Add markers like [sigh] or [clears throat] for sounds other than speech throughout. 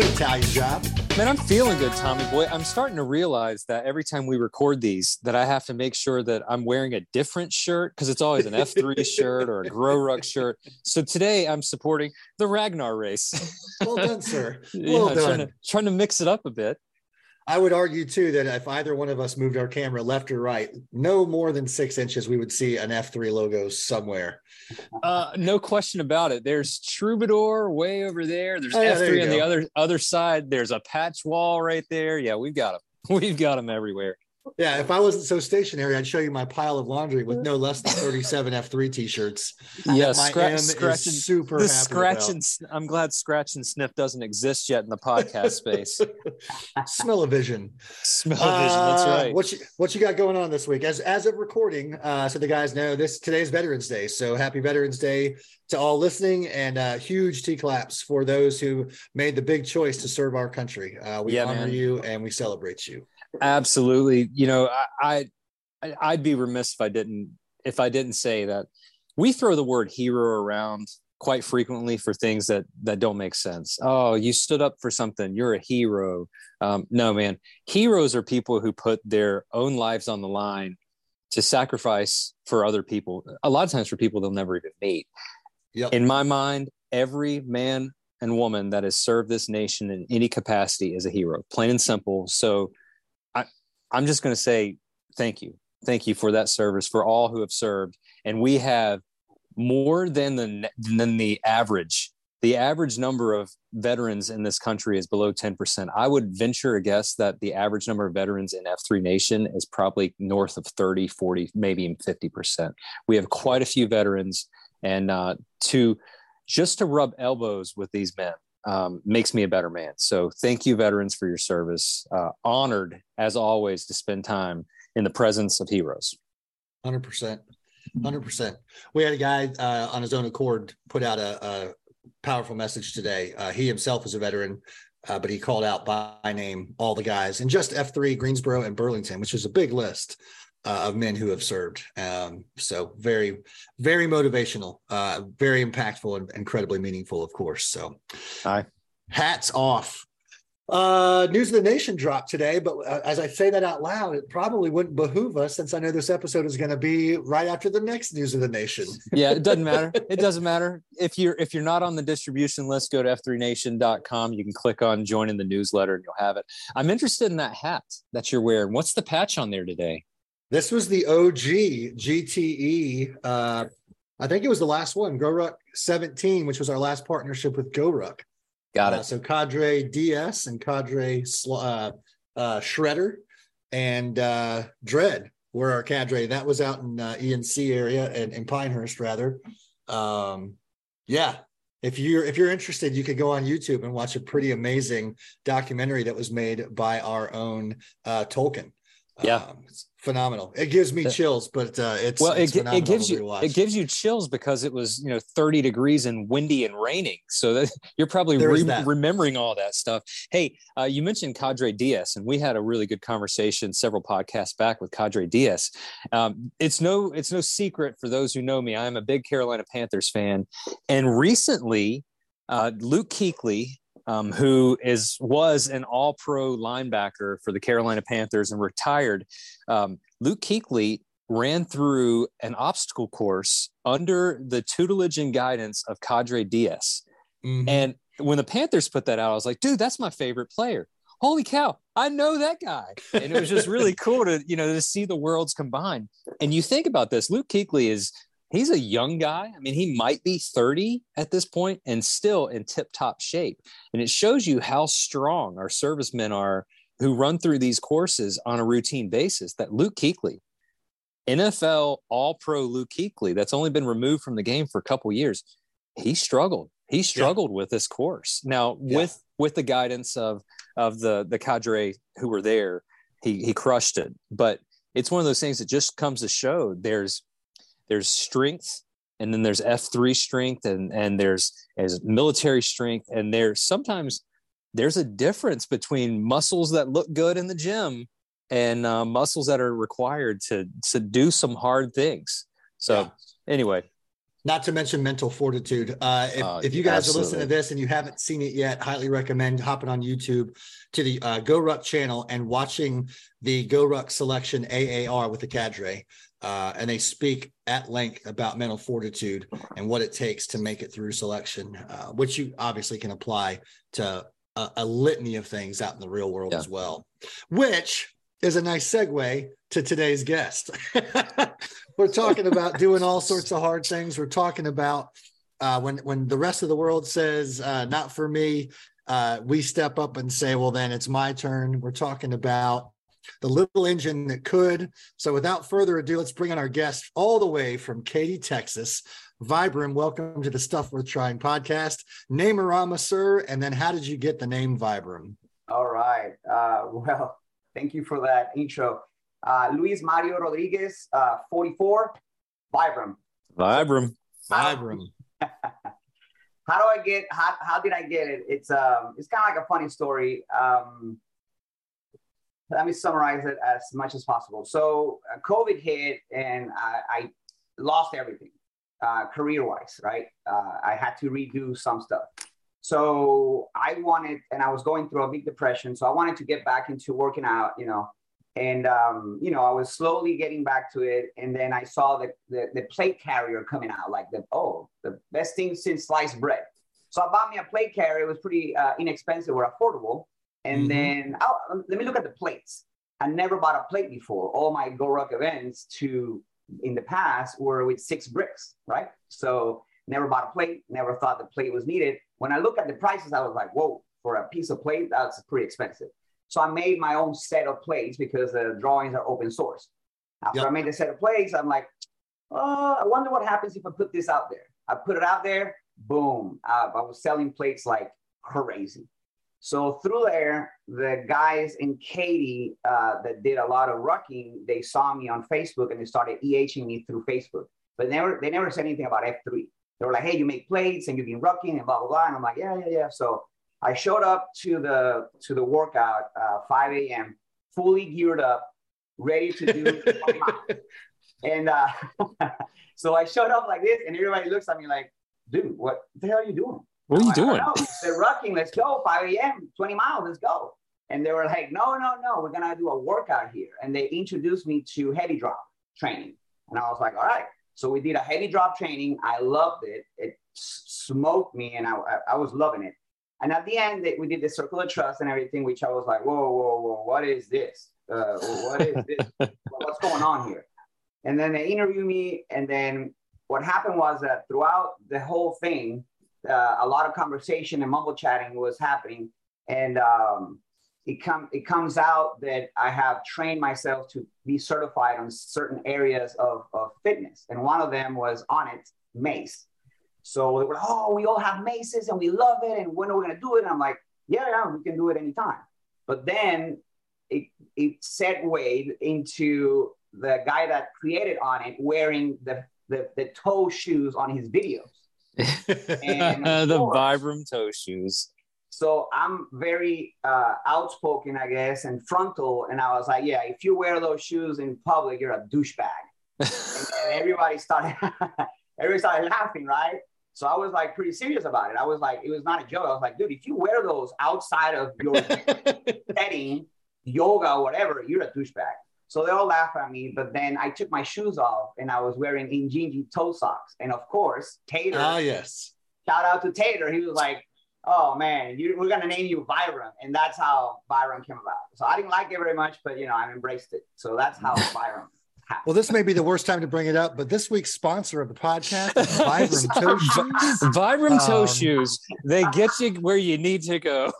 good, Italian job. Man, I'm feeling good, Tommy boy. I'm starting to realize that every time we record these, that I have to make sure that I'm wearing a different shirt because it's always an F3 [laughs] shirt or a Grow Ruck shirt. So today I'm supporting the Ragnar race. well done, sir. [laughs] Well yeah, done. Trying to, trying to mix it up a bit. I would argue too that if either one of us moved our camera left or right, no more than six inches, we would see an F3 logo somewhere. Uh, no question about it. There's Troubadour way over there. There's Oh, yeah, F3 there on go. the other other side. There's a patch wall right there. Yeah, we've got them. [laughs] We've got them everywhere. Yeah, if I wasn't so stationary, I'd show you my pile of laundry with no less than 37 F3 t-shirts. Yeah, scratch, scratch and super the happy scratch about. and I'm glad scratch and sniff doesn't exist yet in the podcast space. [laughs] Smell of vision. Smell vision. That's Uh, right. What you what you got going on this week? As as of recording, uh, so the guys know this today's Veterans Day. So happy Veterans Day to all listening, and uh, huge T claps for those who made the big choice to serve our country. Uh, we Yeah, honor man. you and we celebrate you. Absolutely. You know, I, I I'd be remiss if I didn't if I didn't say that we throw the word hero around quite frequently for things that that don't make sense. Oh, you stood up for something. You're a hero. Um, no, man. Heroes are people who put their own lives on the line to sacrifice for other people. A lot of times for people they'll never even meet. Yep. in my mind, every man and woman that has served this nation in any capacity is a hero, plain and simple. So I'm just going to say thank you. Thank you for that service for all who have served. And we have more than the, than the average. The average number of veterans in this country is below 10%. I would venture a guess that the average number of veterans in F3 Nation is probably north of 30, 40, maybe even 50%. We have quite a few veterans and uh, to just to rub elbows with these men um, makes me a better man. So thank you, veterans, for your service. Uh, honored as always to spend time in the presence of heroes. Hundred percent, hundred percent. We had a guy uh, on his own accord put out a, a powerful message today. Uh, he himself is a veteran, uh, but he called out by name all the guys in just F three, Greensboro, and Burlington, which is a big list uh, of men who have served. Um, so very, very motivational, uh, very impactful, and incredibly meaningful, of course. So, Aye. hats off. Uh, News of the Nation dropped today, but uh, as I say that out loud, it probably wouldn't behoove us since I know this episode is going to be right after the next News of the Nation. [laughs] Yeah, it doesn't matter. [laughs] It doesn't matter. If you're if you're not on the distribution list, go to f3nation.com. You can click on joining the newsletter and you'll have it. I'm interested in that hat that you're wearing. What's the patch on there today? This was the OG GTE. Uh, I think it was the last one, GoRuck 17, which was our last partnership with GoRuck. Got Uh, it. so Cadre Diaz and Cadre uh, uh, Shredder and uh, Dread were our cadre. That was out in uh, ENC area and in Pinehurst, rather. Um, yeah, if you're if you're interested, you could go on YouTube and watch a pretty amazing documentary that was made by our own uh, Tolkien. Yeah. Um, it's phenomenal. It gives me chills, but uh, it's well, it's it, it gives you it gives you chills because it was you know 30 degrees and windy and raining. So that [laughs] you're probably re- that. remembering all that stuff. Hey, uh, you mentioned Cadre Diaz, and we had a really good conversation several podcasts back with Cadre Diaz. Um, it's no it's no secret for those who know me. I am a big Carolina Panthers fan, and recently, uh, Luke Kuechly. Um, who is was an All Pro linebacker for the Carolina Panthers and retired? Um, Luke Kuechly ran through an obstacle course under the tutelage and guidance of Cadre Diaz. Mhm. And when the Panthers put that out, I was like, dude, that's my favorite player. Holy cow, I know that guy. And it was just really [laughs] cool to, you know, to see the worlds combined. And you think about this, Luke Kuechly is he's a young guy. I mean, he might be 30 at this point and still in tip-top shape. And it shows you how strong our servicemen are who run through these courses on a routine basis that Luke Kuechly, NFL All Pro Luke Kuechly, that's only been removed from the game for a couple years, he struggled. He struggled with this course. Now, Yeah. with with the guidance of of the the cadre who were there, he he crushed it. But it's one of those things that just comes to show there's there's strength and then there's F3 strength and and there's there's military strength and there's sometimes there's a difference between muscles that look good in the gym and uh, muscles that are required to to do some hard things. So Yeah. anyway, Not to mention mental fortitude. Uh, if, uh, if you guys absolutely. are listening to this and you haven't seen it yet, highly recommend hopping on YouTube to the uh, GoRuck channel and watching the GoRuck selection AAR with the cadre. Uh, and they speak at length about mental fortitude and what it takes to make it through selection, uh, which you obviously can apply to a, a, litany of things out in the real world yeah. as well, which is a nice segue to today's guest. [laughs] We're talking about doing all sorts of hard things. We're talking about uh, when when the rest of the world says uh, not for me, uh, we step up and say, well, then it's my turn. We're talking about the little engine that could. So, without further ado, let's bring on our guest all the way from Katy, Texas. Vibram, welcome to the Stuff Worth Trying podcast. Name Arama, sir, and then how did you get the name Vibram? All right. Uh, well, Thank you for that intro. Uh, Luis Mario Rodriguez, uh, 44, Vibram. Vibram. Vibram. [laughs] how do I get, how, how did I get it? It's, um, it's kind of like a funny story. Um, let me summarize it as much as possible. So uh, COVID hit and I, I lost everything uh, career wise, right? Uh, I had to redo some stuff. So I wanted, and I was going through a big depression. So I wanted to get back into working out, you know, and um, you know, I was slowly getting back to it. And then I saw the, the, the plate carrier coming out, like the oh, the best thing since sliced bread. So I bought me a plate carrier. It was pretty uh, inexpensive or affordable. And mm-hmm. then oh, let me look at the plates. I never bought a plate before. All my GoRuck events to in the past were with six bricks, right? So never bought a plate, never thought the plate was needed. When I look at the prices, I was like, whoa, for a piece of plate, that's pretty expensive. So I made my own set of plates because the drawings are open source. After yep. I made the set of plates, I'm like, oh, I wonder what happens if I put this out there. I put it out there, boom. Uh, I was selling plates like crazy. So through there, the guys in Katy uh, that did a lot of rucking, they saw me on Facebook and they started EHing me through Facebook. But never, they never said anything about F3 they were like, hey, you make plates and you've been rucking and blah, blah, blah. And I'm like, yeah, yeah, yeah. So I showed up to the to the workout, uh, 5 a.m., fully geared up, ready to do [laughs] And uh, [laughs] so I showed up like this, and everybody looks at me like, dude, what the hell are you doing? What are you doing? They're rocking. Let's go. 5 a.m., 20 miles. Let's go. And they were like, no, no, no, we're going to do a workout here. And they introduced me to heavy drop training. And I was like, all right. So we did a heavy drop training. I loved it. It smoked me and I, I was loving it. And at the end, we did the circle of trust and everything, which I was like, whoa, whoa, whoa, what is this? Uh, what is this? [laughs] What's going on here? And then they interviewed me. And then what happened was that throughout the whole thing, uh, a lot of conversation and mumble chatting was happening. And um, it, com- it comes out that I have trained myself to be certified on certain areas of, of fitness. And one of them was Onnit, mace. So they were oh, we all have maces and we love it. And when are we going to do it? And I'm like, yeah, yeah, we can do it anytime. But then it, it segued into the guy that created Onnit wearing the, the, the toe shoes on his videos. [laughs] the course, Vibram toe shoes. So I'm very uh, outspoken, I guess, and frontal. And I was like, yeah, if you wear those shoes in public, you're a douchebag. and, and everybody started, [laughs] everybody started laughing, right? So I was like pretty serious about it. I was like, it was not a joke. I was like, dude, if you wear those outside of your [laughs] setting, yoga, or whatever, you're a douchebag. So they all laugh at me. But then I took my shoes off and I was wearing Injinji toe socks. And of course, Tater. Ah, yes. Shout out to Tater. He was like, oh man, you, we're gonna name you Vibram, and that's how Vibram came about. So I didn't like it very much, but you know, I embraced it. So that's how [laughs] Vibram. Well, this may be the worst time to bring it up, but this week's sponsor of the podcast is [laughs] Vibram Toe Shoes. Vibram Toe um, Shoes. They get you where you need to go.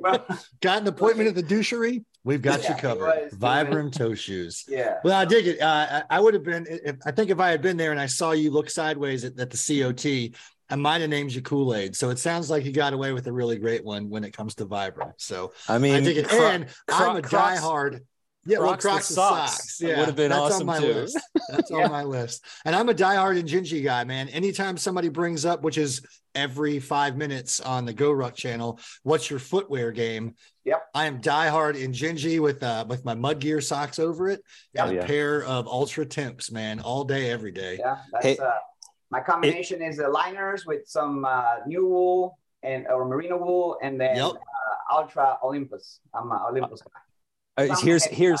well, [laughs] got an appointment at the douchery? We've got yeah, you covered. Vibram Toe Shoes. Yeah. Well, I dig it. Uh, I, I would have been, if, I think if I had been there and I saw you look sideways at, at the COT, I might have named you Kool Aid. So it sounds like you got away with a really great one when it comes to Vibram. So I mean, I think it, and I'm a diehard Yeah, well, Crocs Crocs with with socks. socks. Yeah, would have been that's on my too. list. That's [laughs] Yeah. on my list. And I'm a diehard Injinji guy, man. Anytime somebody brings up, which is every five minutes on the Go Ruck channel, what's your footwear game? Yep. I am diehard Injinji with uh with my mud gear socks over it. Yep. And Oh, a yeah. pair of Altra Timps, man, all day, every day. Yeah, that's Hey. uh, my combination is the liners with some uh, new wool and or merino wool, and then Yep. uh, Altra Olympus. I'm a Olympus guy. Uh, I'm on the here's here's.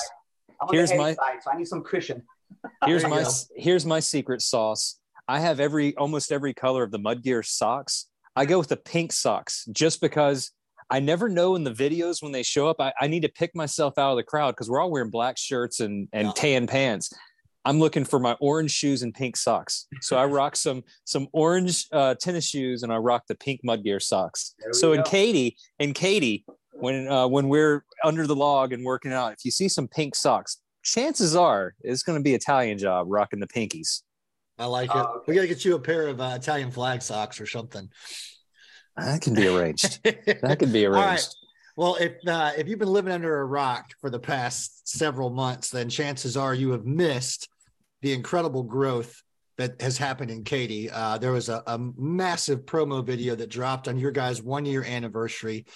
I'm here's my- side, so I need some cushion. [laughs] here's my go. here's my secret sauce. I have every almost every color of the Mudgear socks. I go with the pink socks just because I never know in the videos when they show up. I, I need to pick myself out of the crowd because we're all wearing black shirts and and Yeah. tan pants. I'm looking for my orange shoes and pink socks. So I rock some some orange uh, tennis shoes and I rock the pink Mudgear socks. There we So in. Katy, in Katy, when uh, when we're under the log and working out, if you see some pink socks, chances are it's going to be Italian job rocking the pinkies. I like it. Okay. We got to get you a pair of uh, Italian flag socks or something. That can be arranged. [laughs] that can be All right. arranged. Well, if uh, if you've been living under a rock for the past several months, then chances are you have missed the incredible growth that has happened in Katy. Uh, there was a, a massive promo video that dropped on your guys' one year anniversary.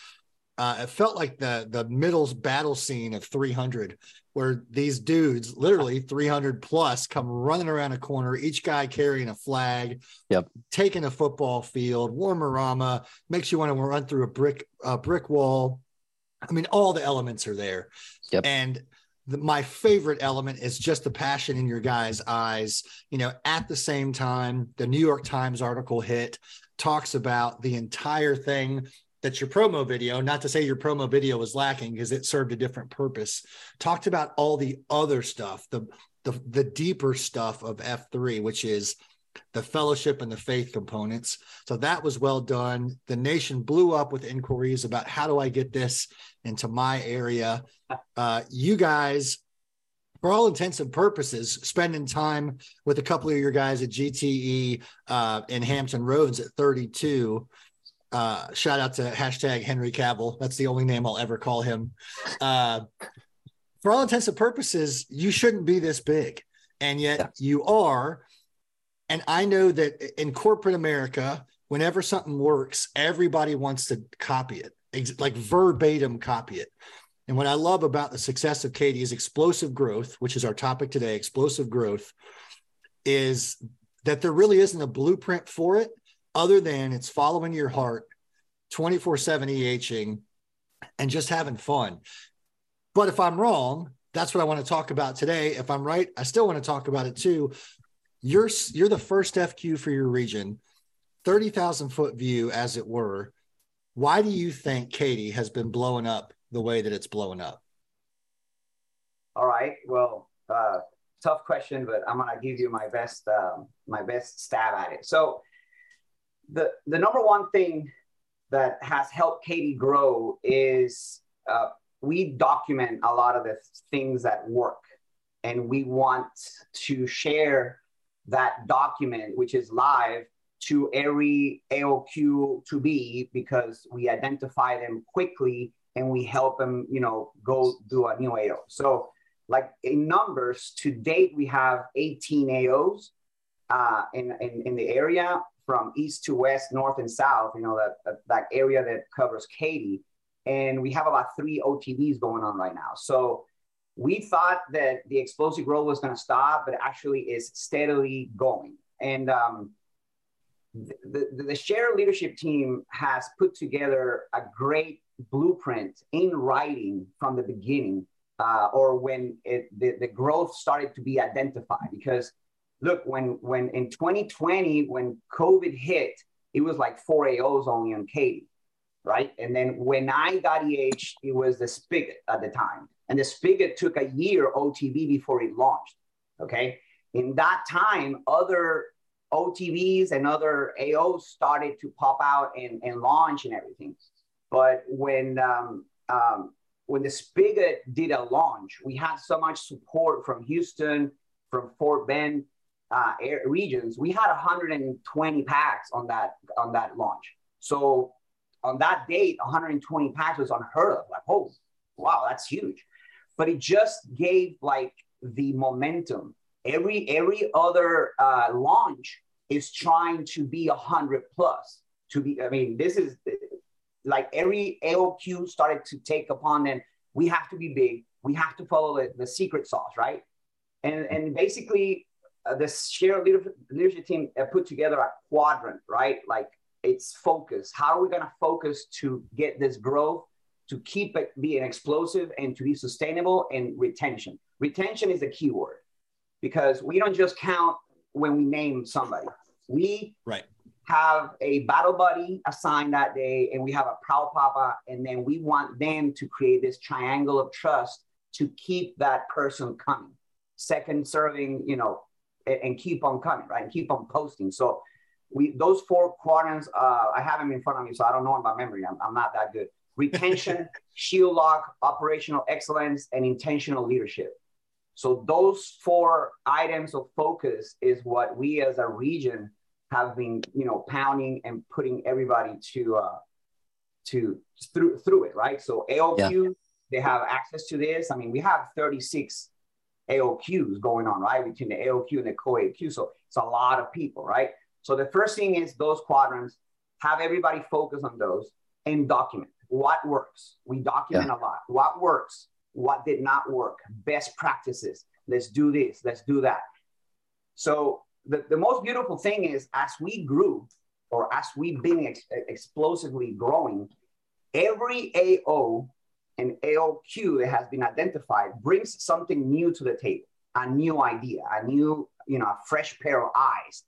Uh, it felt like the the middle battle scene of 300, where these dudes, literally 300 plus, come running around a corner, each guy carrying a flag. Yep. Taking a football field, warmorama makes you want to run through a brick a brick wall. I mean, all the elements are there. Yep. And the, my favorite element is just the passion in your guys' eyes. You know, at the same time, the New York Times article hit talks about the entire thing. That's your promo video. Not to say your promo video was lacking because it served a different purpose. Talked about all the other stuff, the the, the deeper stuff of F3, which is the fellowship and the faith components. So that was well done. The nation blew up with inquiries about how do I get this into my area. Uh, you guys, for all intents and purposes, spending time with a couple of your guys at GTE uh, in Hampton Roads at 32. Uh, shout out to hashtag Henry Cavill. That's the only name I'll ever call him. Uh, for all intents and purposes, you shouldn't be this big, and yet Yeah. you are. And I know that in corporate America, whenever something works, everybody wants to copy it, ex- like verbatim copy it. And what I love about the success of Katy is explosive growth, which is our topic today, explosive growth, is that there really isn't a blueprint for it other than it's following your heart 24 7 EHing and just having fun. But if I'm wrong, that's what I want to talk about today. If I'm right, I still want to talk about it too. You're you're the first FQ for your region, 30,000 foot view, as it were. Why do you think Katy has been blowing up the way that it's blowing up? All right. Well, uh, tough question, but I'm gonna give you my best um, my best stab at it. So, the the number one thing that has helped Katy grow is uh, we document a lot of the things that work, and we want to share that document, which is live, to every AOQ to be because we identify them quickly and we help them, you know, go do a new AO. So like in numbers to date, we have 18 AOs uh, in, in, in the area from east to west, north and south, you know, that, that, that area that covers Katy. And we have about three OTBs going on right now. So we thought that the explosive growth was going to stop, but actually is steadily going. And um, the, the, the share leadership team has put together a great blueprint in writing from the beginning uh, or when it, the, the growth started to be identified because look when when in 2020 when covid hit it was like four aos only on katy right? And then when i got eh it was the spigot at the time. And the spigot took a year otb before it launched okay? In that time other otbs and other aos started to pop out and, and launch and everything. But when um, um, when the Spigot did a launch, we had so much support from Houston, from Fort Bend uh, air regions. We had 120 PAX on that on that launch. So on that date, 120 PAX was unheard of. Like, oh, wow, that's huge. but it just gave like the momentum. Every every other uh, launch is trying to be hundred plus. To be, I mean, this is like every AOQ started to take upon them. We have to be big. We have to follow the, the secret sauce, right? And and basically, uh, the share leadership, leadership team uh, put together a quadrant, right? Like it's focus. How are we going to focus to get this growth, to keep it being explosive and to be sustainable and retention? Retention is the key word because we don't just count when we name somebody. We right. have a battle buddy assigned that day and we have a proud papa and then we want them to create this triangle of trust to keep that person coming second serving you know and, keep on coming, right? And keep on posting. So we those four quadrants, uh, I have them in front of me, so I don't know them by memory. I'm, I'm not that good. Retention, [laughs] shield lock, operational excellence, and intentional leadership. So those four items of focus is what we as a region have been, you know, pounding and putting everybody to uh, to through through it, right? So AOQ, yeah. they have access to this. I mean, we have 36 AOQs going on, right? Between the AOQ and the co-AOQ. So it's a lot of people, right? So the first thing is those quadrants, have everybody focus on those and document what works. We document yeah. a lot. What works? What did not work? Best practices. Let's do this. Let's do that. So the, the most beautiful thing is as we grew or as we've been ex- explosively growing, every AO an AOQ that has been identified brings something new to the table, a new idea, a new, you know, a fresh pair of eyes.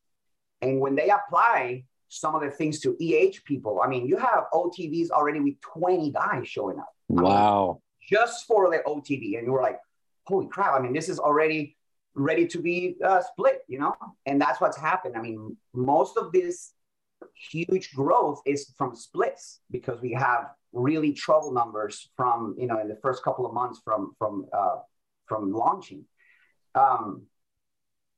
And when they apply some of the things to EH people, I mean, you have OTBs already with 20 guys showing up. Wow. mean, just for the OTB. And you were like, holy crap. I mean, this is already ready to be uh, split, you know? And that's what's happened. I mean, most of this huge growth is from splits because we have really trouble numbers from you know in the first couple of months from from uh, from launching. Um,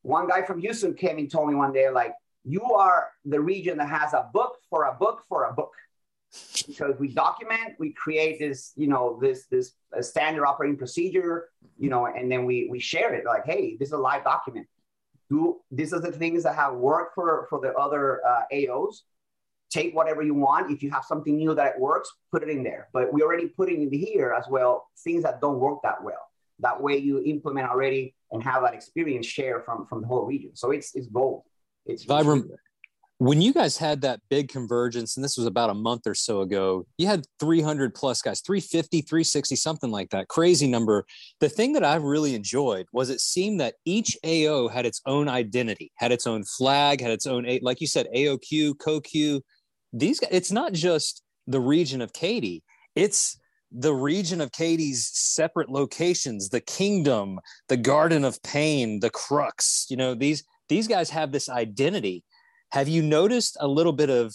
one guy from Houston came and told me one day like you are the region that has a book for a book for a book. Because we document we create this you know this this standard operating procedure you know and then we we share it. Like hey this is a live document. Do these are the things that have worked for for the other uh, aos take whatever you want. If you have something new that works, put it in there. But we already putting in here as well things that don't work that well. That way you implement already and have that experience share from from the whole region. So it's it's gold. It's vibrant. When you guys had that big convergence, and this was about a month or so ago, you had 300 plus guys, 350, 360, something like that, crazy number. The thing that I really enjoyed was it seemed that each AO had its own identity, had its own flag, had its own, like you said, AOQ, CoQ, these guys, it's not just the region of Katy, it's the region of Katy's separate locations, the kingdom, the garden of pain, the crux. You know, these these guys have this identity. Have you noticed a little bit of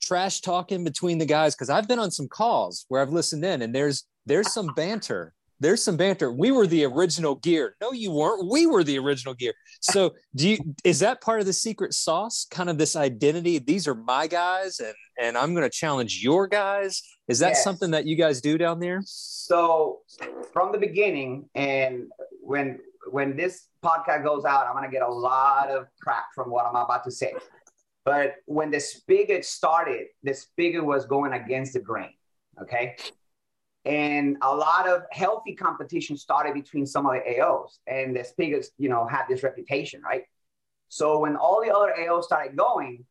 trash talking between the guys? Because I've been on some calls where I've listened in and there's there's some banter there's some banter. We were the original gear. No, you weren't. We were the original gear. So, do you is that part of the secret sauce? Kind of this identity. These are my guys, and and I'm going to challenge your guys. Is that yes. something that you guys do down there? So, from the beginning, and when when this podcast goes out, I'm going to get a lot of crap from what I'm about to say. But when the spigot started, the spigot was going against the grain. Okay and a lot of healthy competition started between some of the AOs, and the Spigots, you know, had this reputation, right? So when all the other AOs started going,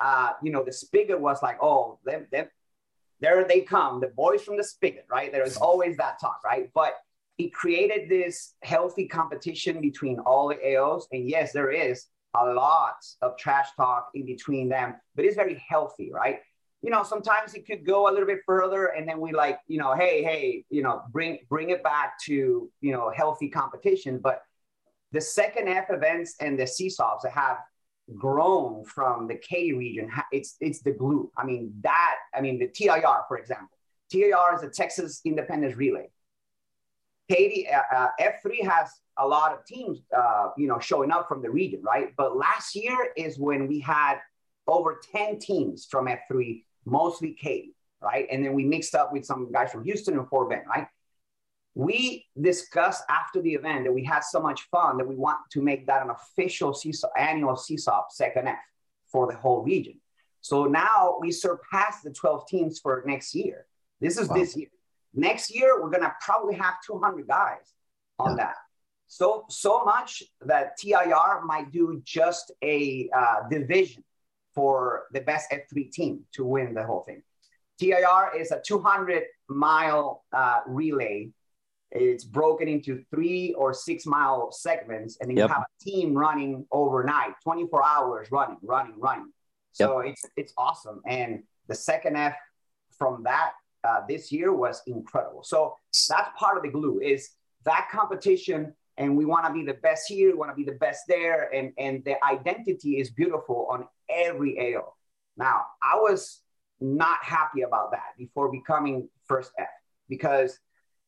uh, you know, the Spigot was like, oh, them, them, there they come, the boys from the Spigot, right? There is always that talk, right? But it created this healthy competition between all the AOs, and yes, there is a lot of trash talk in between them, but it's very healthy, right? You know, sometimes it could go a little bit further, and then we like, you know, hey, hey, you know, bring bring it back to you know healthy competition. But the second F events and the CSAUPs that have grown from the K region, it's it's the glue. I mean that. I mean the TIR, for example. TIR is a Texas Independence Relay. Katy uh, uh F3 has a lot of teams, uh, you know, showing up from the region, right? But last year is when we had over 10 teams from F3 mostly Katy, right? And then we mixed up with some guys from Houston and Fort Bend, right? we discussed after the event that we had so much fun that we want to make that an official CSAUP, annual CSAUP second F for the whole region. So now we surpassed the 12 teams for next year. This is wow. this year. Next year, we're gonna probably have 200 guys on yeah. that. So so much that TIR might do just a uh, division for the best F3 team to win the whole thing. TIR is a 200 mile uh, relay it's broken into three or six mile segments, and then yep. you have a team running overnight, 24 hours running, running, running. So yep. it's it's awesome. And the second F from that uh, this year was incredible. So that's part of the glue is that competition, and we want to be the best here, we want to be the best there, and and the identity is beautiful on every AO. Now I was not happy about that before becoming first F because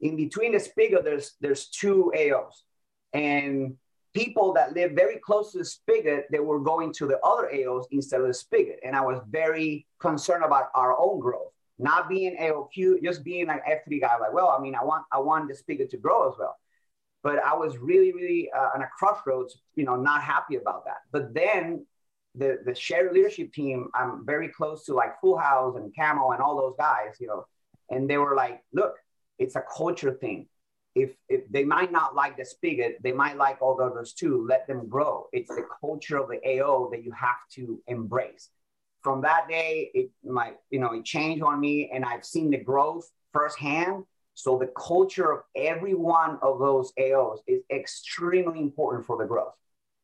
in between the spigot, there's there's two AOs, and people that live very close to the spigot, they were going to the other AOs instead of the spigot, and I was very concerned about our own growth, not being AOQ, just being an F3 guy. Like, well, I mean, I want I want the spigot to grow as well, but I was really really uh, on a crossroads, you know, not happy about that. But then the the shared leadership team, I'm very close to like Full House and Camo and all those guys, you know, and they were like, look it's a culture thing. If, if they might not like the spigot, they might like all the others too. Let them grow. It's the culture of the AO that you have to embrace. From that day, it might, you know, it changed on me and I've seen the growth firsthand. So the culture of every one of those AOs is extremely important for the growth.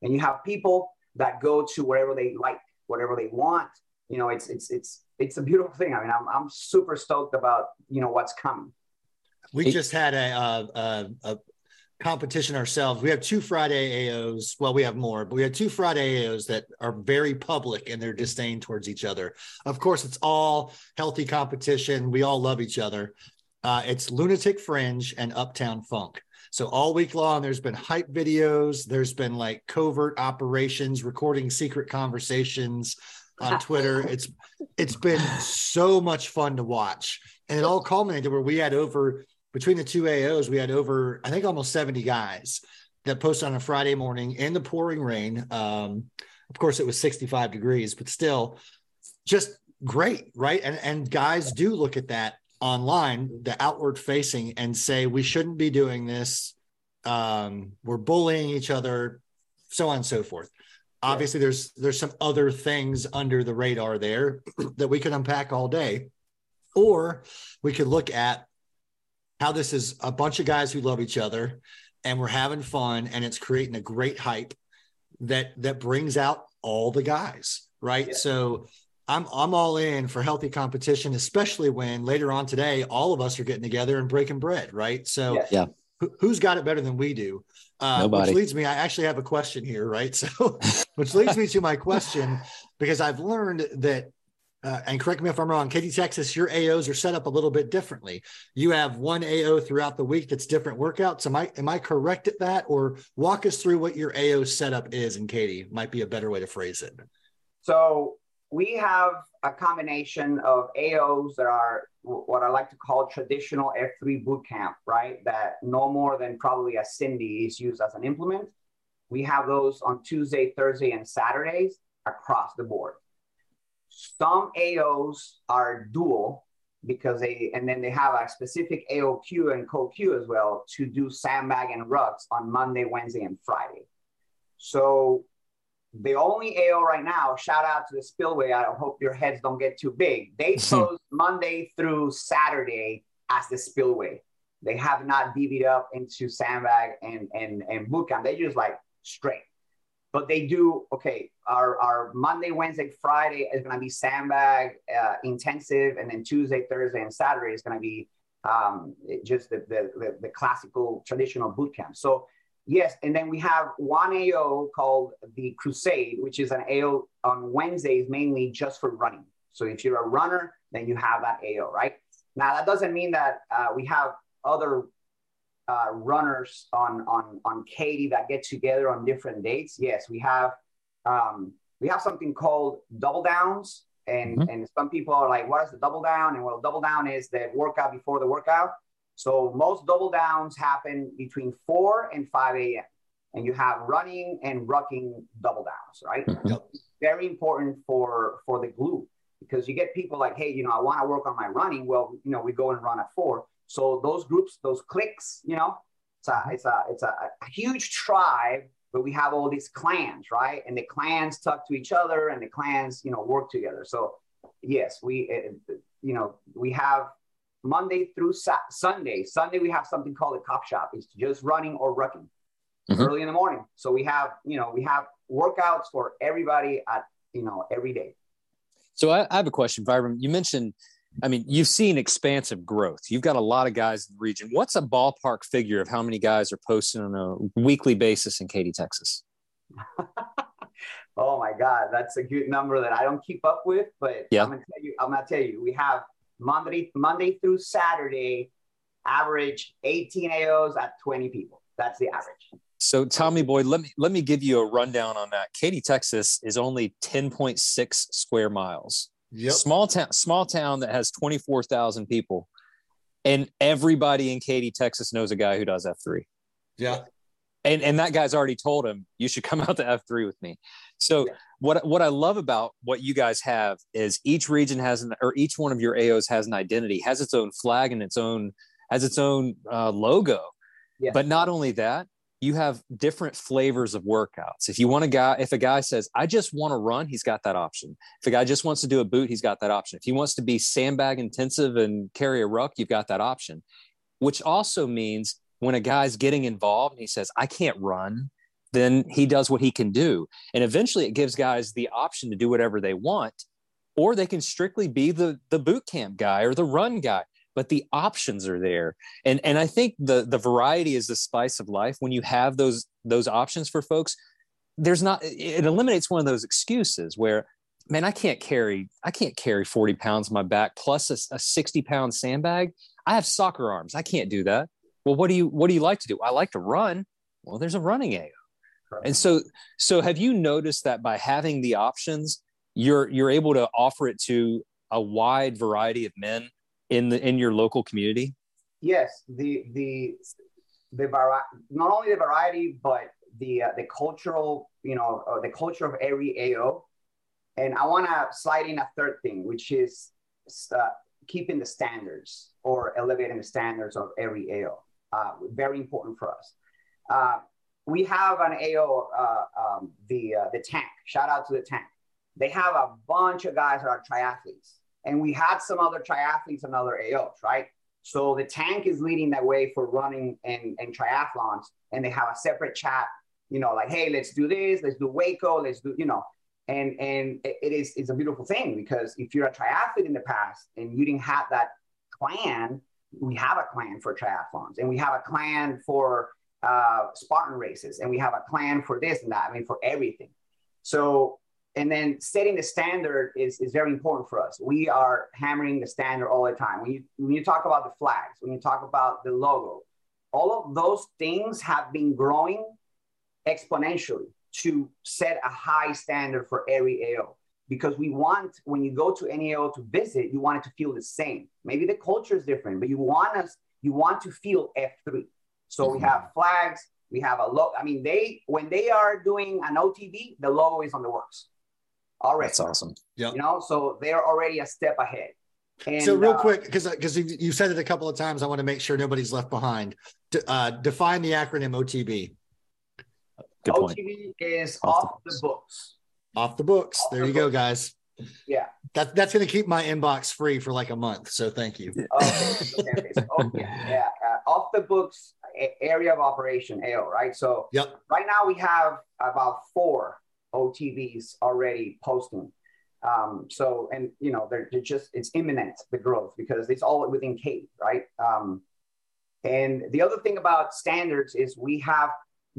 And you have people that go to wherever they like, whatever they want. You know, it's it's it's it's a beautiful thing. I mean, I'm I'm super stoked about you know what's coming. We just had a, a, a, competition ourselves. We have two Friday AOs. Well, we have more, but we have two Friday AOs that are very public in their disdain towards each other. Of course, it's all healthy competition. We all love each other. Uh, it's Lunatic Fringe and Uptown Funk. So all week long, there's been hype videos. There's been like covert operations, recording secret conversations on [laughs] Twitter. It's it's been so much fun to watch, and it all culminated where we had over between the two AOs, we had over, I think, almost 70 guys that posted on a Friday morning in the pouring rain. Um, of course, it was 65 degrees, but still just great, right? And, and guys do look at that online, the outward facing, and say, we shouldn't be doing this. Um, we're bullying each other, so on and so forth. Obviously, there's there's some other things under the radar there [clears throat] that we could unpack all day, or we could look at how this is a bunch of guys who love each other and we're having fun and it's creating a great hype that that brings out all the guys right yeah. so i'm i'm all in for healthy competition especially when later on today all of us are getting together and breaking bread right so yeah, yeah. Who, has got it better than we do uh, Nobody. which leads me i actually have a question here right [laughs] so which leads me to my question because i've learned that uh, and correct me if I'm wrong, Katy, Texas, your AOs are set up a little bit differently. You have one AO throughout the week that's different workouts. Am I am I correct at that? Or walk us through what your AO setup is, and Katy might be a better way to phrase it. So we have a combination of AOs that are what I like to call traditional F3 boot camp, right? That no more than probably a Cindy is used as an implement. We have those on Tuesday, Thursday, and Saturdays across the board. Some AOs are dual because they, and then they have a specific AOQ and CoQ as well to do sandbag and rucks on Monday, Wednesday, and Friday. So the only AO right now, shout out to the Spillway. I hope your heads don't get too big. They [laughs] chose Monday through Saturday as the Spillway. They have not divvied up into sandbag and and and bootcamp. They just like straight but they do okay our, our monday wednesday friday is going to be sandbag uh, intensive and then tuesday thursday and saturday is going to be um, just the, the, the, the, classical traditional boot camp so yes and then we have one ao called the crusade which is an ao on wednesdays mainly just for running so if you're a runner then you have that ao right now that doesn't mean that uh, we have other uh, runners on on on Katy that get together on different dates. Yes, we have um, we have something called double downs, and mm-hmm. and some people are like, "What is the double down?" And well, double down is the workout before the workout. So most double downs happen between 4 and 5 a.m. And you have running and rucking double downs, right? Yep. Very important for for the glute because you get people like, hey, you know, I want to work on my running. Well, you know, we go and run at four. So those groups, those cliques, you know, it's a it's a it's a, a huge tribe but we have all these clans, right? And the clans talk to each other, and the clans, you know, work together. So, yes, we, uh, you know, we have Monday through Sa- Sunday. Sunday we have something called a cop shop. It's just running or rucking mm-hmm. early in the morning. So we have, you know, we have workouts for everybody at, you know, every day. So I, I have a question, Vibram. You mentioned I mean, you've seen expansive growth. You've got a lot of guys in the region. What's a ballpark figure of how many guys are posting on a weekly basis in Katy, Texas? [laughs] oh my God, that's a good number that I don't keep up with. But yeah. I'm gonna tell you, I'm gonna tell you, we have Monday, Monday through Saturday, average 18 AOs at 20 people. That's the average. So Tommy boy, let me let me give you a rundown on that. Katy, Texas is only 10.6 square miles. Yep. Small town, small town that has 24,000 people. And everybody in Katy, Texas knows a guy who does F3. Yeah. And, and that guy's already told him you should come out to F3 with me. So yeah. What what I love about what you guys have is each region has an or each one of your AOs has an identity, has its own flag and its own has its own uh, logo. Yeah. But not only that, you have different flavors of workouts. If you want a guy, if a guy says, I just want to run, he's got that option. If a guy just wants to do a boot, he's got that option. If he wants to be sandbag intensive and carry a ruck, you've got that option. Which also means when a guy's getting involved and he says, I can't run, then he does what he can do. And eventually it gives guys the option to do whatever they want, or they can strictly be the, the boot camp guy or the run guy but the options are there. And and i think the the variety is the spice of life. When you have those those options for folks there's not it eliminates one of those excuses where man i can't carry i can't carry 40 pounds on my back plus a, a 60 pound sandbag. I have soccer arms. I can't do that. Well what do you what do you like to do? I like to run. Well there's a running AO. And so so have you noticed that by having the options you're you're able to offer it to a wide variety of men in the in your local community? Yes, the the the vari- not only the variety but the uh, the cultural you know uh, the culture of every AO, and I want to slide in a third thing, which is uh, keeping the standards or elevating the standards of every AO. Uh, very important for us. Uh, we have an AO, uh, um, the the tank. Shout out to the tank. They have a bunch of guys that are triathletes and we had some other triathletes and other AOs, right? So the tank is leading that way for running and, and triathlons. And they have a separate chat, you know, like, hey, let's do this, let's do Waco, let's do, you know, and and it is it's a beautiful thing because if you're a triathlete in the past and you didn't have that clan, we have a clan for triathlons and we have a clan for uh, Spartan races and we have a plan for this and that. I mean, for everything. So and then setting the standard is, is very important for us. We are hammering the standard all the time. When you, when you talk about the flags, when you talk about the logo, all of those things have been growing exponentially to set a high standard for every AO. Because we want, when you go to any AO to visit, you want it to feel the same. Maybe the culture is different, but you want us, you want to feel F3. So mm-hmm. we have flags, we have a logo. I mean, they when they are doing an OTB, the logo is on the works All right, That's awesome. Yeah. You know, so they're already a step ahead. And, so real uh, quick, because because you, you said it a couple of times, I want to make sure nobody's left behind. Uh, define the acronym OTB. Good OTB point. is off, off the, books. books. Off the books. Off there the you books. go, guys. Yeah. That, that's going to keep my inbox free for like a month. So thank you. Okay. okay. [laughs] oh, yeah. yeah. Uh, off the books area of operation, AO, right? So yep. right now we have about four OTBs already posting. Um, so, and you know, they're, they're, just, it's imminent, the growth, because it's all within Katy, right? Um, and the other thing about standards is we have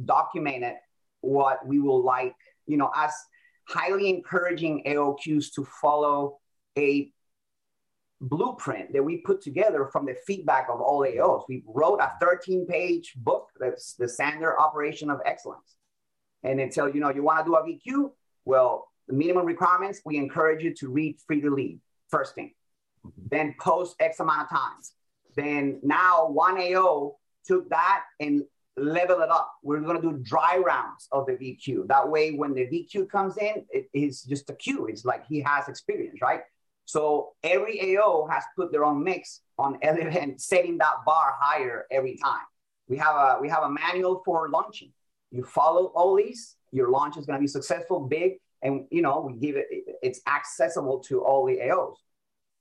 documented what we will like, you know, as highly encouraging AOQs to follow a blueprint that we put together from the feedback of all AOs. We wrote a 13 page book that's the standard operation of excellence and until you know you want to do a VQ, well, the minimum requirements, we encourage you to read Freed to Lead first thing, mm-hmm. then post X amount of times, Then now one AO took that and level it up. We're going to do dry rounds of the VQ. That way, when the VQ comes in, it is just a cue. It's like he has experience, right? So every AO has put their own mix on and setting that bar higher every time. We have a we have a manual for launching. You follow all these, your launch is going to be successful, big, and you know we give it. It's accessible to all the AOs.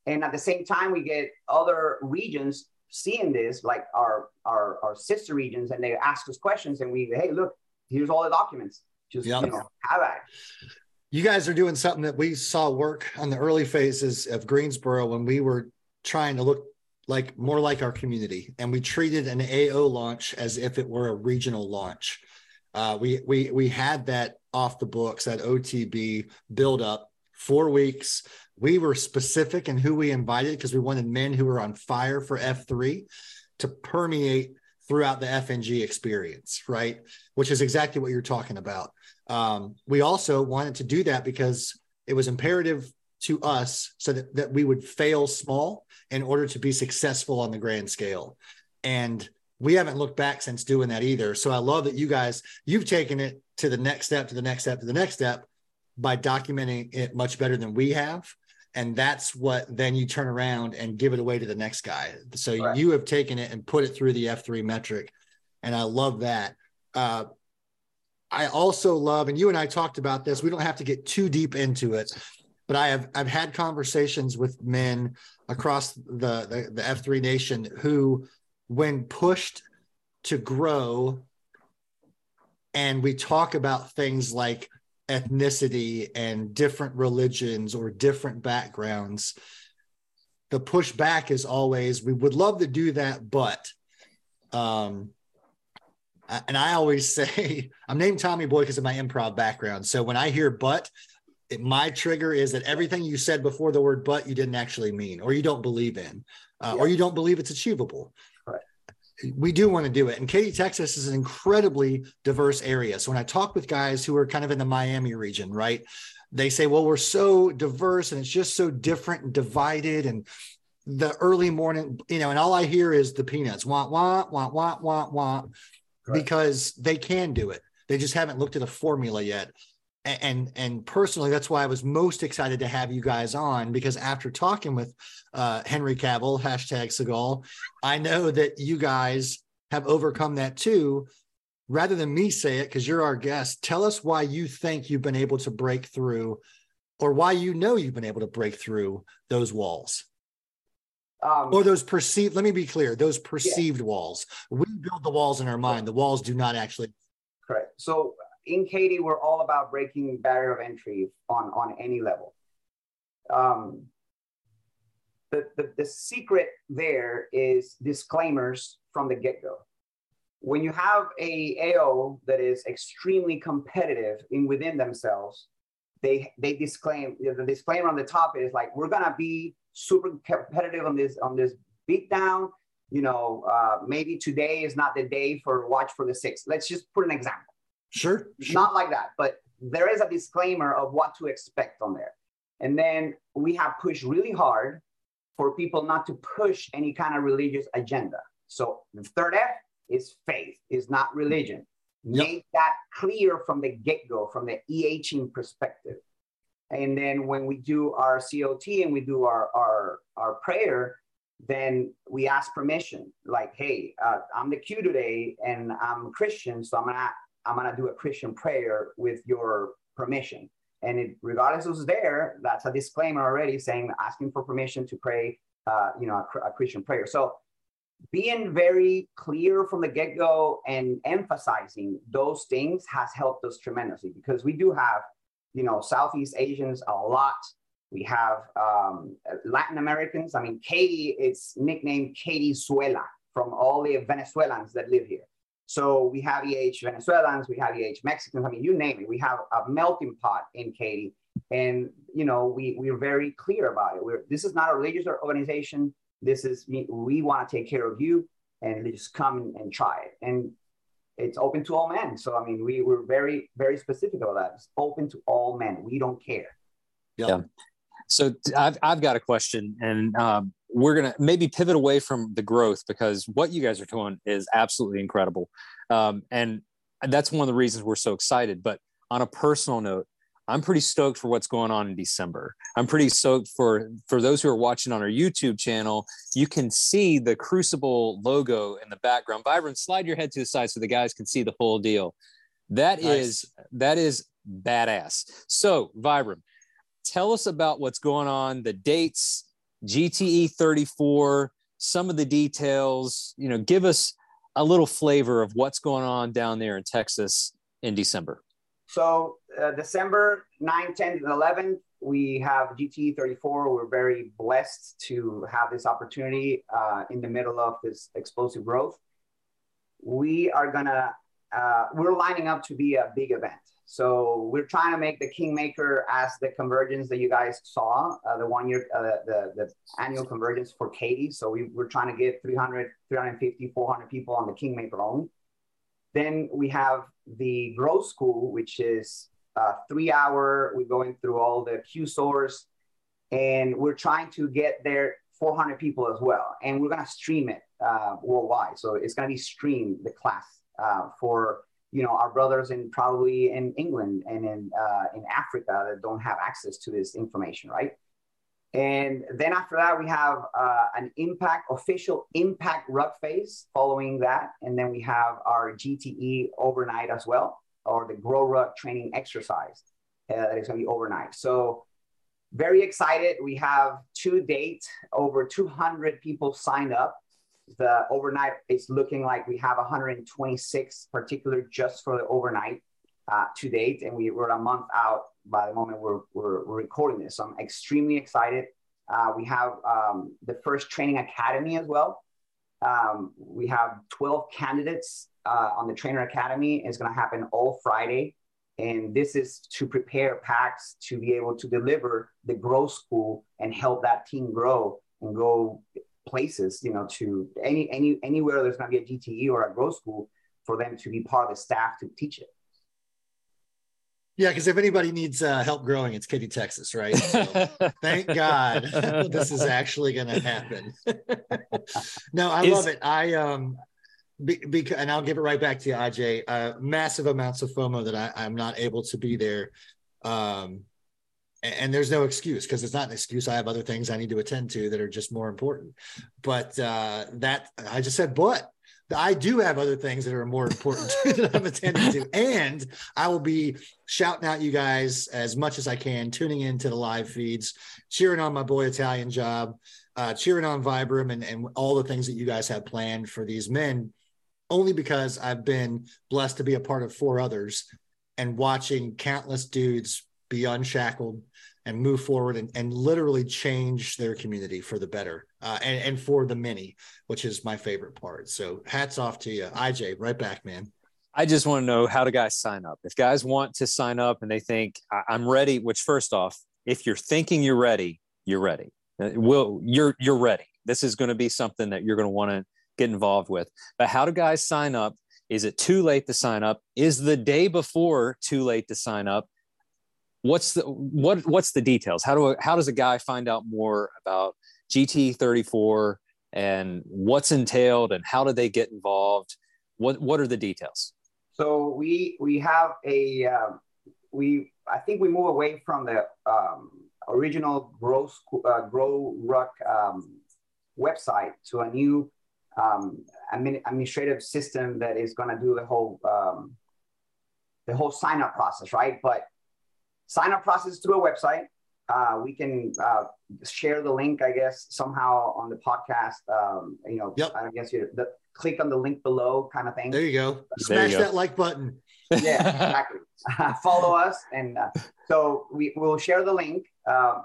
And at the same time, we get other regions seeing this, like our our, our sister regions, and they ask us questions, and we hey, look, here's all the documents. Just yep. you know, have at it. You guys are doing something that we saw work on the early phases of Greensboro when we were trying to look like more like our community, and we treated an AO launch as if it were a regional launch. Uh, we we we had that off the books, that OTB build up four weeks. We were specific in who we invited because we wanted men who were on fire for F3 to permeate throughout the FNG experience, right? Which is exactly what you're talking about. Um, we also wanted to do that because it was imperative to us so that, that we would fail small in order to be successful on the grand scale. And we haven't looked back since doing that either. So I love that you guys, you've taken it to the next step, to the next step, to the next step by documenting it much better than we have and that's what then you turn around and give it away to the next guy so right. you have taken it and put it through the f3 metric and i love that uh, i also love and you and i talked about this we don't have to get too deep into it but i have i've had conversations with men across the the, the f3 nation who when pushed to grow and we talk about things like ethnicity and different religions or different backgrounds the pushback is always we would love to do that but um and i always [laughs] say i'm named tommy boy because of my improv background so when i hear but it, my trigger is that everything you said before the word but you didn't actually mean or you don't believe in uh, yeah. or you don't believe it's achievable we do want to do it. And Katy, Texas is an incredibly diverse area. So when I talk with guys who are kind of in the Miami region, right, they say, well, we're so diverse and it's just so different and divided. And the early morning, you know, and all I hear is the peanuts, want, want, want, want, want, want, because they can do it. They just haven't looked at a formula yet and and personally that's why i was most excited to have you guys on because after talking with uh, henry cavill hashtag seagal i know that you guys have overcome that too. Rather than me say it because you're our guest tell us why you think you've been able to break through or why you know you've been able to break through those walls. Um, or those perceived let me be clear those perceived yeah. walls. We build the walls in our mind. The walls do not actually correct. So in Katy, we're all about breaking barrier of entry on, on any level. Um, the, the, the secret there is disclaimers from the get-go. When you have a AO that is extremely competitive in within themselves, they they disclaim the disclaimer on the top is like we're gonna be super competitive on this on this beatdown. You know, uh, maybe today is not the day for watch for the six. Let's just put an example Sure, sure. Not like that, but there is a disclaimer of what to expect on there. And then we have pushed really hard for people not to push any kind of religious agenda. So the third F is faith, is not religion. Yep. Make that clear from the get-go, from the EHing perspective. And then when we do our COT and we do our, our, our prayer, then we ask permission like, hey, uh, I'm the Q today and I'm Christian, so I'm gonna I'm going to do a Christian prayer with your permission. And it, regardless who's there, that's a disclaimer already saying asking for permission to pray, uh, you know, a, a Christian prayer. So being very clear from the get go and emphasizing those things has helped us tremendously because we do have, you know, Southeast Asians a lot. We have um, Latin Americans. I mean, Katy, it's nicknamed Katy Suela from all the Venezuelans that live here. So we have EH Venezuelans, we have EH Mexicans. I mean, you name it. We have a melting pot in Katy, and you know we we're very clear about it. We're this is not a religious organization. This is we want to take care of you, and just come and try it. And it's open to all men. So I mean, we we're very very specific about that. It's open to all men. We don't care. Yeah. yeah. So I've I've got a question, and um, we're gonna maybe pivot away from the growth because what you guys are doing is absolutely incredible, um, and that's one of the reasons we're so excited. But on a personal note, I'm pretty stoked for what's going on in December. I'm pretty stoked for for those who are watching on our YouTube channel. You can see the Crucible logo in the background. Vibram, slide your head to the side so the guys can see the full deal. That nice. is that is badass. So, Vibram, tell us about what's going on, the dates, GTE 34, some of the details. You know, give us a little flavor of what's going on down there in Texas in December. So uh, December 9, 10, and 11, we have GTE 34. We're very blessed to have this opportunity uh, in the middle of this explosive growth. We are gonna, uh, we're lining up to be a big event. So we're trying to make the Kingmaker as the convergence that you guys saw, uh, the one year, uh, the, the annual convergence for Katy. So we, we're trying to get 300, 350, 400 people on the Kingmaker only. Then we have the growth school, which is uh, three hour. We're going through all the Q source and we're trying to get there 400 people as well. And we're going to stream it uh, worldwide. So it's going to be streamed, the class uh, for, you know, our brothers in probably in England and in, uh, in Africa that don't have access to this information, right? And then after that, we have uh, an impact, official impact ruck phase following that. And then we have our GTE overnight as well, or the grow ruck training exercise uh, that is going to be overnight. So very excited. We have to date over 200 people signed up. The overnight is looking like we have 126 particular just for the overnight uh, to date. And we, we're a month out by the moment we're, we're, recording this. So I'm extremely excited. Uh, we have um, the first training academy as well. Um, we have 12 candidates uh, on the trainer academy. It's going to happen all Friday. And this is to prepare PAX to be able to deliver the growth school and help that team grow and go places, you know, to any, any, anywhere there's going to be a GTE or a growth school for them to be part of the staff to teach it. Yeah, because if anybody needs uh, help growing, it's Katy, Texas, right? So, [laughs] thank God [laughs] this is actually going to happen. [laughs] no, I is, love it. I um, be, be, and I'll give it right back to you, IJ. Uh, massive amounts of FOMO that I, I'm not able to be there. Um, and, there's no excuse because it's not an excuse. I have other things I need to attend to that are just more important. But uh, that I just said, but I do have other things that are more important [laughs] that I'm attending to. And I will be shouting out you guys as much as I can, tuning into the live feeds, cheering on my boy Italian job, uh, cheering on Vibram and, and all the things that you guys have planned for these men, only because I've been blessed to be a part of four others and watching countless dudes be unshackled and move forward and, and literally change their community for the better uh, and, and for the many, which is my favorite part. So hats off to you. IJ, right back, man. I just want to know how do guys sign up? If guys want to sign up and they think I'm ready, which first off, if you're thinking you're ready, you're ready. Uh, will you're you're ready. This is going to be something that you're going to want to get involved with. But how do guys sign up? Is it too late to sign up? Is the day before too late to sign up? What's the what what's the details? How do how does a guy find out more about gt 34 and what's entailed and how do they get involved? What what are the details? So we we have a uh, we i think we move away from the um, original grow uh, grow ruck um, website to a new um, administrative system that is going to do the whole um, the whole sign up process right? But sign up process through a website. Uh, we can uh, share the link, I guess, somehow on the podcast. Um, you know, yep. I guess you the, click on the link below, kind of thing. There you go. Smash you go. that like button. Yeah, [laughs] exactly. [laughs] Follow us, and uh, so we will share the link. Uh,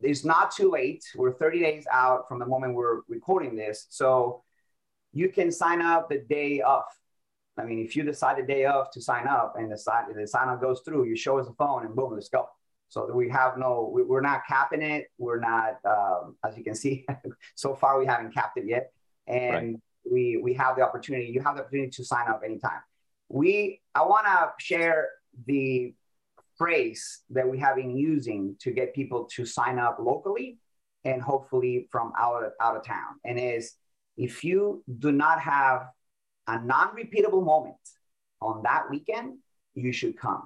it's not too late. We're 30 days out from the moment we're recording this, so you can sign up the day of. I mean, if you decide a day off to sign up and the sign, the sign up goes through, you show us a phone and boom, let's go. So we have no, we, are not capping it. We're not, um, as you can see, [laughs] so far we haven't capped it yet. And right. we, we have the opportunity, you have the opportunity to sign up anytime. We, I want to share the phrase that we have been using to get people to sign up locally. and hopefully from out of, out of town. And is if you do not have a non-repeatable moment on that weekend, you should come.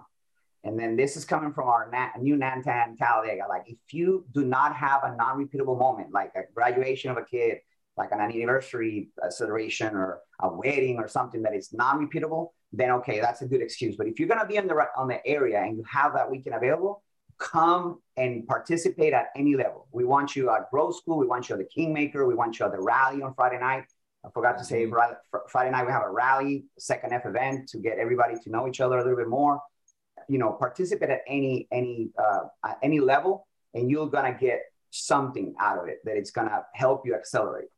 And then this is coming from our na- new Nantan Talladega. Like if you do not have a non-repeatable moment, like a graduation of a kid, like an anniversary celebration or a wedding or something that is non-repeatable, then okay, that's a good excuse. But if you're gonna be on the on the area and you have that weekend available, come and participate at any level. We want you at Growth School. We want you at the Kingmaker. We want you at the rally on Friday night. I forgot to say mm-hmm. Friday night we have a rally, second F event to get everybody to know each other a little bit more. You know, participate at any any uh, at any level, and you're gonna get something out of it that it's gonna help you accelerate.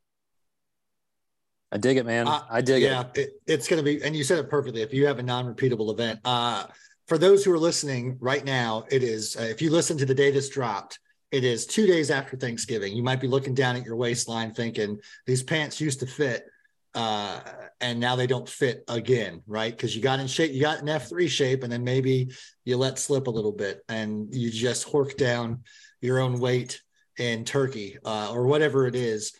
I dig it, man. Uh, I dig yeah, it. it. It's going to be, and you said it perfectly. If you have a non-repeatable event, uh, for those who are listening right now, it is. Uh, if you listen to the day this dropped, it is two days after Thanksgiving. You might be looking down at your waistline, thinking these pants used to fit, uh, and now they don't fit again, right? Because you got in shape, you got in F three shape, and then maybe you let slip a little bit, and you just hork down your own weight in turkey uh, or whatever it is.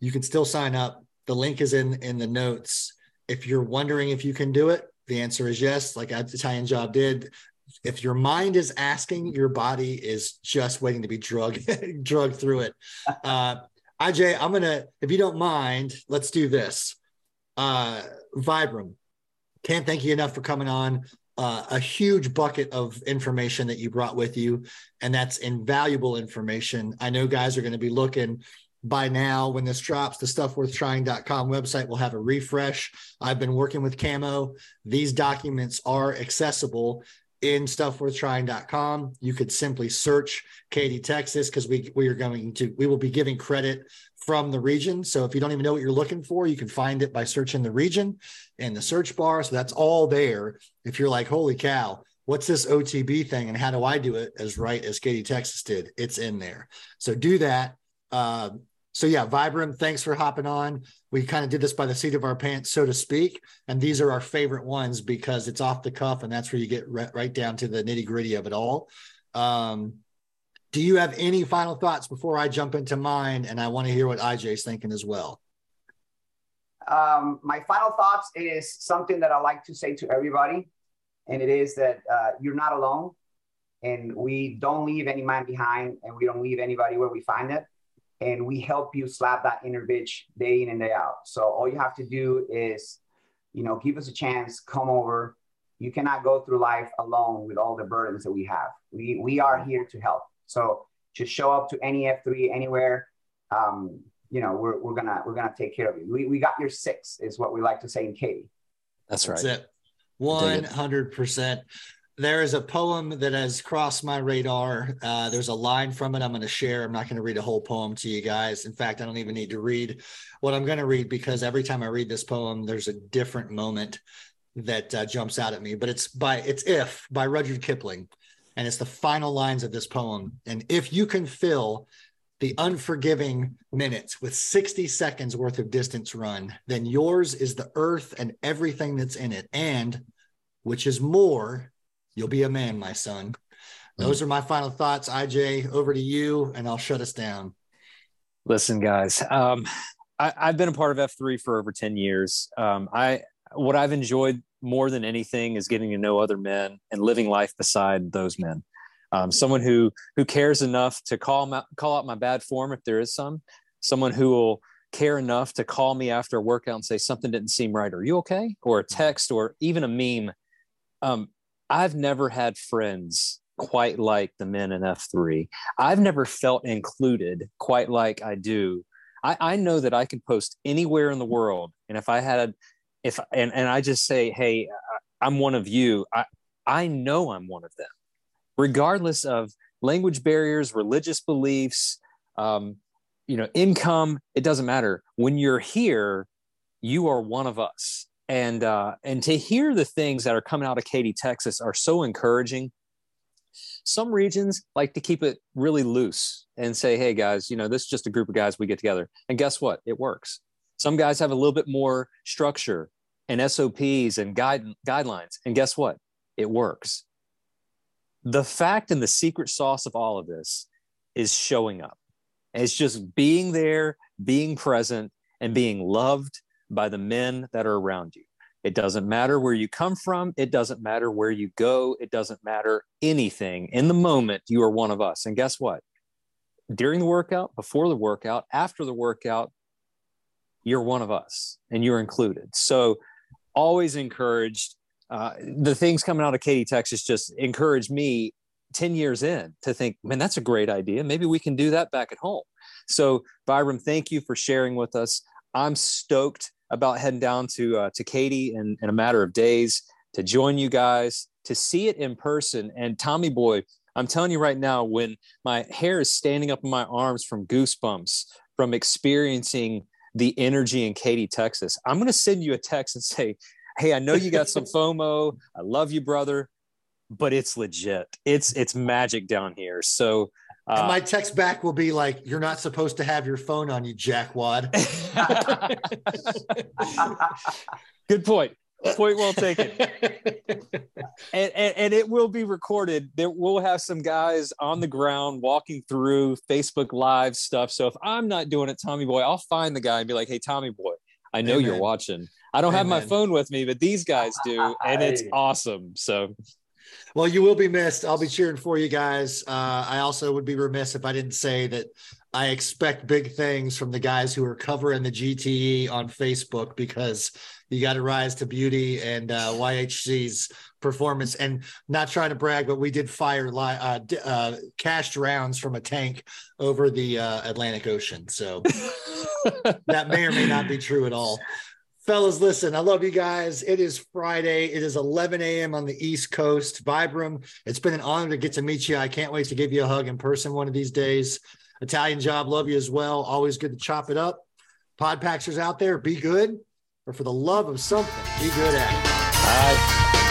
You can still sign up the link is in in the notes. If you're wondering if you can do it, the answer is yes. Like Italian Job did. If your mind is asking, your body is just waiting to be drugged [laughs] drugged through it. Uh, IJ, I'm gonna, if you don't mind, let's do this. Uh, Vibram, can't thank you enough for coming on. Uh, a huge bucket of information that you brought with you, and that's invaluable information. I know guys are going to be looking by now when this drops the stuffworthtrying.com website will have a refresh i've been working with camo these documents are accessible in stuffworthtrying.com you could simply search katy texas because we we are going to we will be giving credit from the region. So if you don't even know what you're looking for you can find it by searching the region in the search bar. So that's all there. If you're like holy cow what's this otb thing and how do i do it as right as katy texas did? It's in there. So do that. Uh, so yeah, Vibram, thanks for hopping on. We kind of did this by the seat of our pants, so to speak. And these are our favorite ones because it's off the cuff and that's where you get re- right down to the nitty gritty of it all. Um, do you have any final thoughts before I jump into mine? And I want to hear what IJ's thinking as well. Um, my final thoughts is something that I like to say to everybody, and it is that uh, you're not alone, and we don't leave any man behind, and we don't leave anybody where we find it and we help you slap that inner bitch day in and day out. So all you have to do is, you know, give us a chance, come over. You cannot go through life alone with all the burdens that we have. We we are here to help. So just show up to any F3 anywhere. Um, you know, we're, we're gonna we're gonna take care of you. We, we got your six is what we like to say in Katy. That's right. That's it. One hundred percent there is a poem that has crossed my radar. Uh, there's a line from it I'm going to share. I'm not going to read a whole poem to you guys. In fact, I don't even need to read what I'm going to read because every time I read this poem, there's a different moment that uh, jumps out at me. But it's by it's "If" by Rudyard Kipling, and it's the final lines of this poem. And if you can fill the unforgiving minutes with 60 seconds worth of distance run, then yours is the earth and everything that's in it, and which is more You'll be a man, my son. Those mm. are my final thoughts. IJ, over to you, and I'll shut us down. Listen, guys, um, I, have been a part of F3 for over 10 years. Um, I what I've enjoyed more than anything is getting to know other men and living life beside those men. Um, someone who who cares enough to call my, call out my bad form if there is some. Someone who will care enough to call me after a workout and say something didn't seem right. Are you okay? Or a text or even a meme. Um, I've never had friends quite like the men in F3. I've never felt included quite like I do. I, I know that I can post anywhere in the world. And if I had, if, and, and I just say, hey, I'm one of you, I, I know I'm one of them, regardless of language barriers, religious beliefs, um, you know, income, it doesn't matter. When you're here, you are one of us and uh, and to hear the things that are coming out of Katy, Texas, are so encouraging. Some regions like to keep it really loose and say, "Hey, guys, you know, this is just a group of guys we get together." And guess what? It works. Some guys have a little bit more structure and SOPs and guide, guidelines, and guess what? It works. The fact and the secret sauce of all of this is showing up. it's just being there, being present, and being loved by the men that are around you. It doesn't matter where you come from. It doesn't matter where you go. It doesn't matter anything. In the moment, you are one of us. And guess what? During the workout, before the workout, after the workout, you're one of us and you're included. So, always encouraged. Uh, the things coming out of Katy, Texas just encouraged me 10 years in to think, man, that's a great idea. Maybe we can do that back at home. So, Vibram, thank you for sharing with us. I'm stoked about heading down to uh, to Katy in, in a matter of days to join you guys to see it in person. And Tommy Boy, I'm telling you right now, when my hair is standing up in my arms from goosebumps from experiencing the energy in Katy, Texas, I'm going to send you a text and say, "Hey, I know you got some [laughs] FOMO. I love you, brother." but it's legit. It's it's magic down here. So uh, and my text back will be like, "You're not supposed to have your phone on you, jackwad." [laughs] Good point. Point well taken. and, and, and, it will be recorded. There we'll have some guys on the ground walking through Facebook Live stuff. So if I'm not doing it, Tommy Boy, I'll find the guy and be like, "Hey, Tommy Boy, I know Amen. you're watching. I don't Amen. have my phone with me, but these guys do, and it's awesome." So well, you will be missed. I'll be cheering for you guys. Uh, I also would be remiss if I didn't say that I expect big things from the guys who are covering the GTE on Facebook because you got to rise to beauty and uh, YHC's performance. And not trying to brag, but we did fire li- uh, uh, cashed rounds from a tank over the uh, Atlantic Ocean. So [laughs] that may or may not be true at all. Fellas, listen, I love you guys. It is Friday. It is 11 a.m. on the East Coast. Vibram, it's been an honor to get to meet you. I can't wait to give you a hug in person one of these days. Italian job, love you as well. Always good to chop it up. Podpaxers out there, be good, or for the love of something, be good at it.